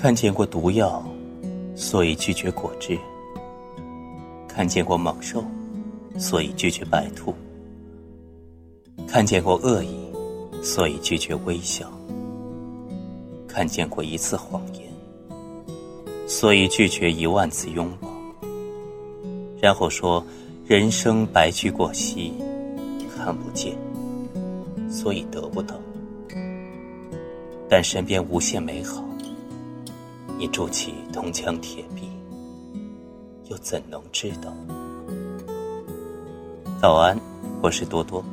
看见过毒药，所以拒绝果汁；看见过猛兽，所以拒绝白兔；看见过恶意，所以拒绝微笑；看见过一次谎言，所以拒绝一万次拥抱。然后说：“人生白驹过隙，看不见，所以得不到。但身边无限美好。”你筑起铜墙铁壁，又怎能知道？早安，我是多多。